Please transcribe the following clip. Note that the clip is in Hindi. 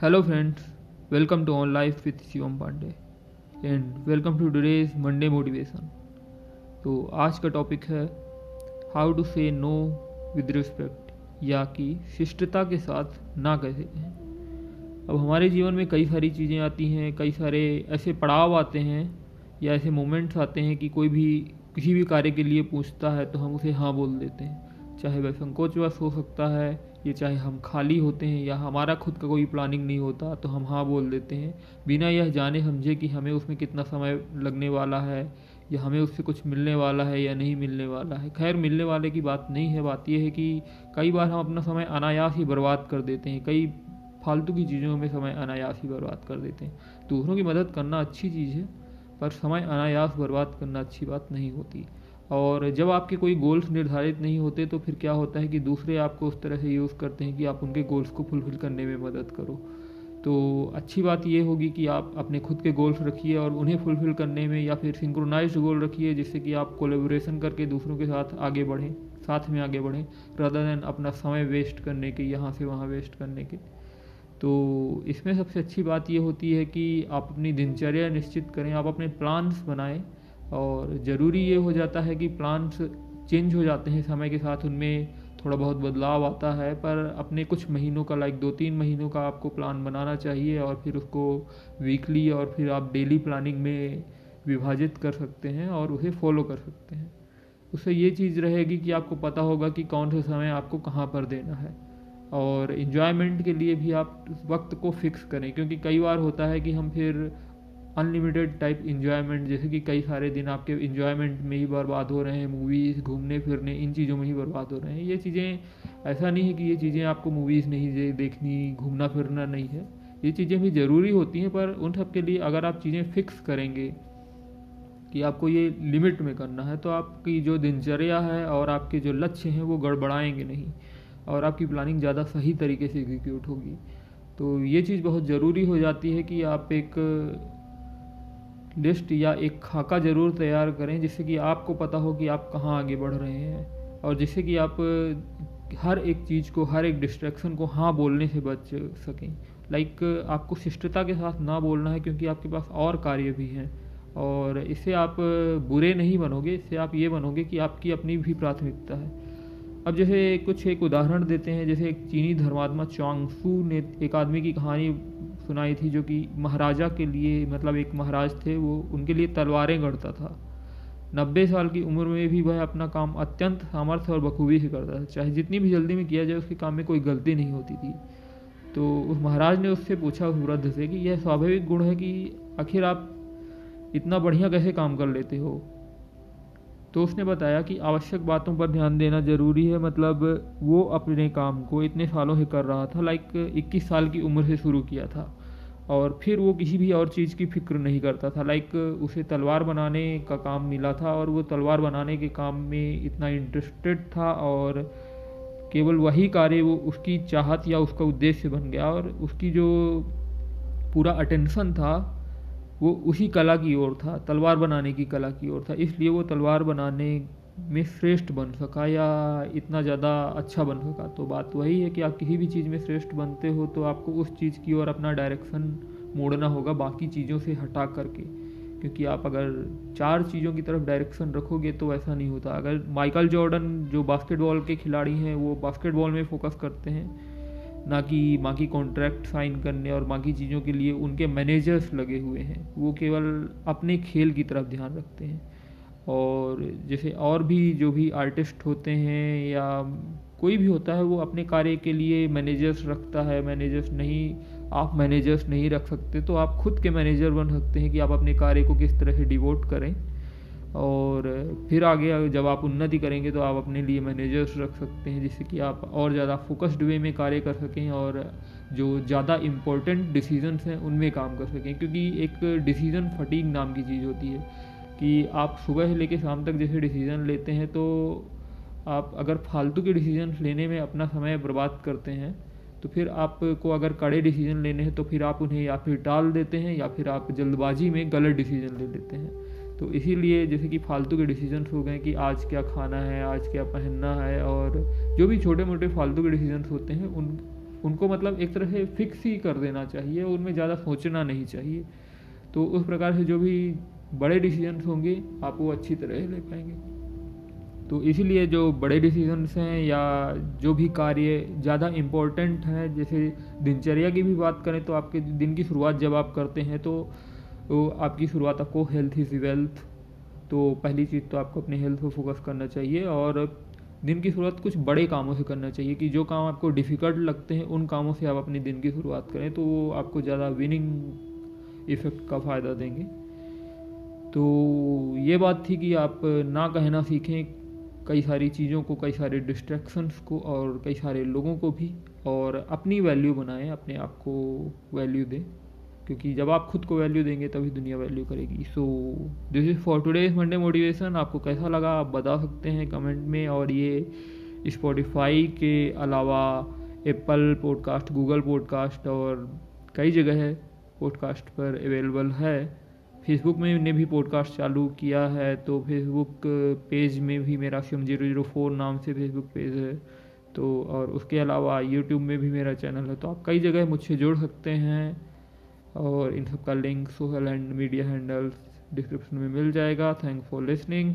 Hello, friends. Welcome to On Life with Shivam Pandey and welcome to today's Monday motivation तो आज का टॉपिक है how to say no with respect या कि शिष्टता के साथ ना कहें अब हमारे जीवन में कई सारी चीज़ें आती हैं कई सारे ऐसे पड़ाव आते हैं या ऐसे मोमेंट्स आते हैं कि कोई भी किसी भी कार्य के लिए पूछता है तो हम उसे हाँ बोल देते हैं चाहे वह संकोचवश हो सकता है ये चाहे हम खाली होते हैं या हमारा खुद का कोई प्लानिंग नहीं होता तो हम हाँ बोल देते हैं। बिना यह जाने समझे कि हमें उसमें कितना समय लगने वाला है, या हमें उससे कुछ मिलने वाला है या नहीं मिलने वाला है। खैर, मिलने वाले की बात नहीं है। बात यह है कि कई बार हम अपना समय अनायास ही बर्बाद कर देते हैं। कई फालतू की चीज़ों में समय अनायास ही बर्बाद कर देते हैं। दूसरों की मदद करना अच्छी चीज़ है, पर समय अनायास बर्बाद करना अच्छी बात नहीं होती। और जब आपके कोई गोल्स निर्धारित नहीं होते तो फिर क्या होता है कि दूसरे आपको उस तरह से यूज़ करते हैं कि आप उनके गोल्स को फुलफ़िल करने में मदद करो। तो अच्छी बात ये होगी कि आप अपने खुद के गोल्स रखिए और उन्हें फुलफ़िल करने में या फिर सिंक्रोनाइज गोल रखिए, जिससे कि आप कोलेबोरेशन करके दूसरों के साथ आगे बढ़ें, साथ में आगे बढ़ें रदर दैन अपना समय वेस्ट करने के, यहाँ से वहाँ वेस्ट करने के। तो इसमें सबसे अच्छी बात ये होती है कि आप अपनी दिनचर्या निश्चित करें, आप अपने प्लान्स बनाएँ और ज़रूरी ये हो जाता है कि प्लान्स चेंज हो जाते हैं समय के साथ, उनमें थोड़ा बहुत बदलाव आता है, पर अपने कुछ महीनों का लाइक दो तीन महीनों का आपको प्लान बनाना चाहिए और फिर उसको वीकली और फिर आप डेली प्लानिंग में विभाजित कर सकते हैं और उसे फॉलो कर सकते हैं। उससे ये चीज़ रहेगी कि आपको पता होगा कि कौन सा समय आपको कहाँ पर देना है और इन्जॉयमेंट के लिए भी आप वक्त को फिक्स करें, क्योंकि कई बार होता है कि हम फिर अनलिमिटेड टाइप इन्जॉयमेंट जैसे कि कई सारे दिन आपके इन्जॉयमेंट में ही बर्बाद हो रहे हैं मूवीज़ घूमने, फिरने, इन चीज़ों में ही बर्बाद हो रहे हैं। ये चीज़ें, ऐसा नहीं है कि ये चीज़ें आपको मूवीज़ नहीं देखनी, घूमना, फिरना नहीं है। ये चीज़ें भी ज़रूरी होती हैं, पर उन सब के लिए अगर आप चीज़ें फिक्स करेंगे कि आपको ये लिमिट में करना है तो आपकी जो दिनचर्या है और आपके जो लक्ष्य हैं, वो गड़बड़ाएँगे नहीं और आपकी प्लानिंग ज़्यादा सही तरीके से एग्जीक्यूट होगी। तो ये चीज़ बहुत ज़रूरी हो जाती है कि आप एक लिस्ट या एक खाका ज़रूर तैयार करें जिससे कि आपको पता हो कि आप कहाँ आगे बढ़ रहे हैं और जिससे कि आप हर एक चीज़ को, हर एक डिस्ट्रैक्शन को हाँ बोलने से बच सकें। लाइक आपको शिष्टता के साथ ना बोलना है क्योंकि आपके पास और कार्य भी हैं। और इससे आप बुरे नहीं बनोगे इससे आप ये बनोगे कि आपकी अपनी भी प्राथमिकता है। अब जैसे कुछ एक उदाहरण देते हैं, जैसे एक चीनी धर्मात्मा चौंगसू ने एक आदमी की कहानी सुनाई थी जो कि महाराजा के लिए मतलब एक महाराज थे, वो उनके लिए तलवारें गढ़ता था। नब्बे साल की उम्र में भी वह अपना काम अत्यंत सामर्थ्य और बखूबी से करता था। चाहे जितनी भी जल्दी में किया जाए, उसके काम में कोई गलती नहीं होती थी। तो उस महाराज ने उससे पूछा उस वृद्ध से कि, यह स्वाभाविक गुण है कि आखिर आप इतना बढ़िया कैसे काम कर लेते हो? तो उसने बताया कि आवश्यक बातों पर ध्यान देना ज़रूरी है मतलब वो अपने काम को इतने सालों से कर रहा था लाइक 21 साल की उम्र से शुरू किया था। और फिर वो किसी भी और चीज़ की फ़िक्र नहीं करता था लाइक उसे तलवार बनाने का काम मिला था और वो तलवार बनाने के काम में इतना इंटरेस्टेड था और केवल वही कार्य वो उसकी चाहत या उसका उद्देश्य बन गया और उसकी जो पूरा अटेंशन था वो उसी कला की ओर था, तलवार बनाने की कला की ओर था, इसलिए वो तलवार बनाने में श्रेष्ठ बन सका या इतना ज़्यादा अच्छा बन सका। तो बात वही है कि आप किसी भी चीज़ में श्रेष्ठ बनते हो तो आपको उस चीज़ की ओर अपना डायरेक्शन मोड़ना होगा बाकी चीज़ों से हटा करके। क्योंकि आप अगर चार चीज़ों की तरफ़ डायरेक्शन रखोगे तो ऐसा नहीं होता। अगर माइकल जॉर्डन, जो बास्केटबॉल के खिलाड़ी हैं, वो बास्केटबॉल में फोकस करते हैं ना कि बाकी कॉन्ट्रैक्ट साइन करने और बाकी चीज़ों के लिए उनके मैनेजर्स लगे हुए हैं। वो केवल अपने खेल की तरफ़ ध्यान रखते हैं। और जैसे और भी जो भी आर्टिस्ट होते हैं या कोई भी होता है, वो अपने कार्य के लिए मैनेजर्स रखता है। मैनेजर्स नहीं, आप मैनेजर्स नहीं रख सकते तो आप खुद के मैनेजर बन सकते हैं कि आप अपने कार्य को किस तरह से डिवोट करें। और फिर आगे जब आप उन्नति करेंगे तो आप अपने लिए मैनेजर्स रख सकते हैं, जिससे कि आप और ज़्यादा फोकस्ड वे में कार्य कर सकें और जो ज़्यादा इम्पोर्टेंट डिसीजंस हैं उनमें काम कर सकें। क्योंकि एक डिसीज़न फटीक नाम की चीज़ होती है कि आप सुबह से लेकर शाम तक जैसे डिसीज़न लेते हैं तो आप अगर फालतू के डिसीज़न लेने में अपना समय बर्बाद करते हैं तो फिर आपको अगर कड़े डिसीज़न लेने हैं तो फिर आप उन्हें या फिर टाल देते हैं या फिर आप जल्दबाजी में गलत डिसीज़न ले लेते हैं। तो इसीलिए जैसे कि फालतू के डिसीजंस हो गए कि आज क्या खाना है आज क्या पहनना है और जो भी छोटे मोटे फालतू के डिसीजंस होते हैं उन उनको मतलब एक तरह से फिक्स ही कर देना चाहिए उनमें ज़्यादा सोचना नहीं चाहिए। तो उस प्रकार से जो भी बड़े डिसीजंस होंगे आप वो अच्छी तरह ले पाएँगे। तो इसीलिए जो बड़े डिसीजंस हैं या जो भी कार्य ज़्यादा इम्पोर्टेंट हैं जैसे दिनचर्या की भी बात करें तो आपके दिन की शुरुआत जब आप करते हैं तो, तो आपकी शुरुआत आपको हेल्थ इज़ वेल्थ तो पहली चीज़ तो आपको अपने हेल्थ पर फोकस करना चाहिए और दिन की शुरुआत कुछ बड़े कामों से करना चाहिए कि जो काम आपको डिफ़िकल्ट लगते हैं, उन कामों से आप अपने दिन की शुरुआत करें तो वो आपको ज़्यादा विनिंग इफ़ेक्ट का फ़ायदा देंगे। तो ये बात थी कि आप ना कहना सीखें कई सारी चीज़ों को, कई सारे डिस्ट्रैक्शंस को और कई सारे लोगों को भी और अपनी वैल्यू बनाएँ, अपने आप को वैल्यू दें। क्योंकि जब आप खुद को वैल्यू देंगे, तभी दुनिया वैल्यू करेगी। So this is for today's Monday motivation आपको कैसा लगा? आप बता सकते हैं कमेंट में। और ये स्पॉटिफाई के अलावा एप्पल पॉडकास्ट गूगल पॉडकास्ट और कई जगह है पॉडकास्ट पर अवेलेबल है। फेसबुक में ने भी पॉडकास्ट चालू किया है। तो फेसबुक पेज में भी मेरा सिम ज़ीरो ज़ीरो फोर नाम से फेसबुक पेज है। तो और उसके अलावा यूट्यूब में भी मेरा चैनल है। तो आप कई जगह मुझसे जुड़ सकते हैं। और इन सब का link social and media handles description में मिल जाएगा। Thank for listening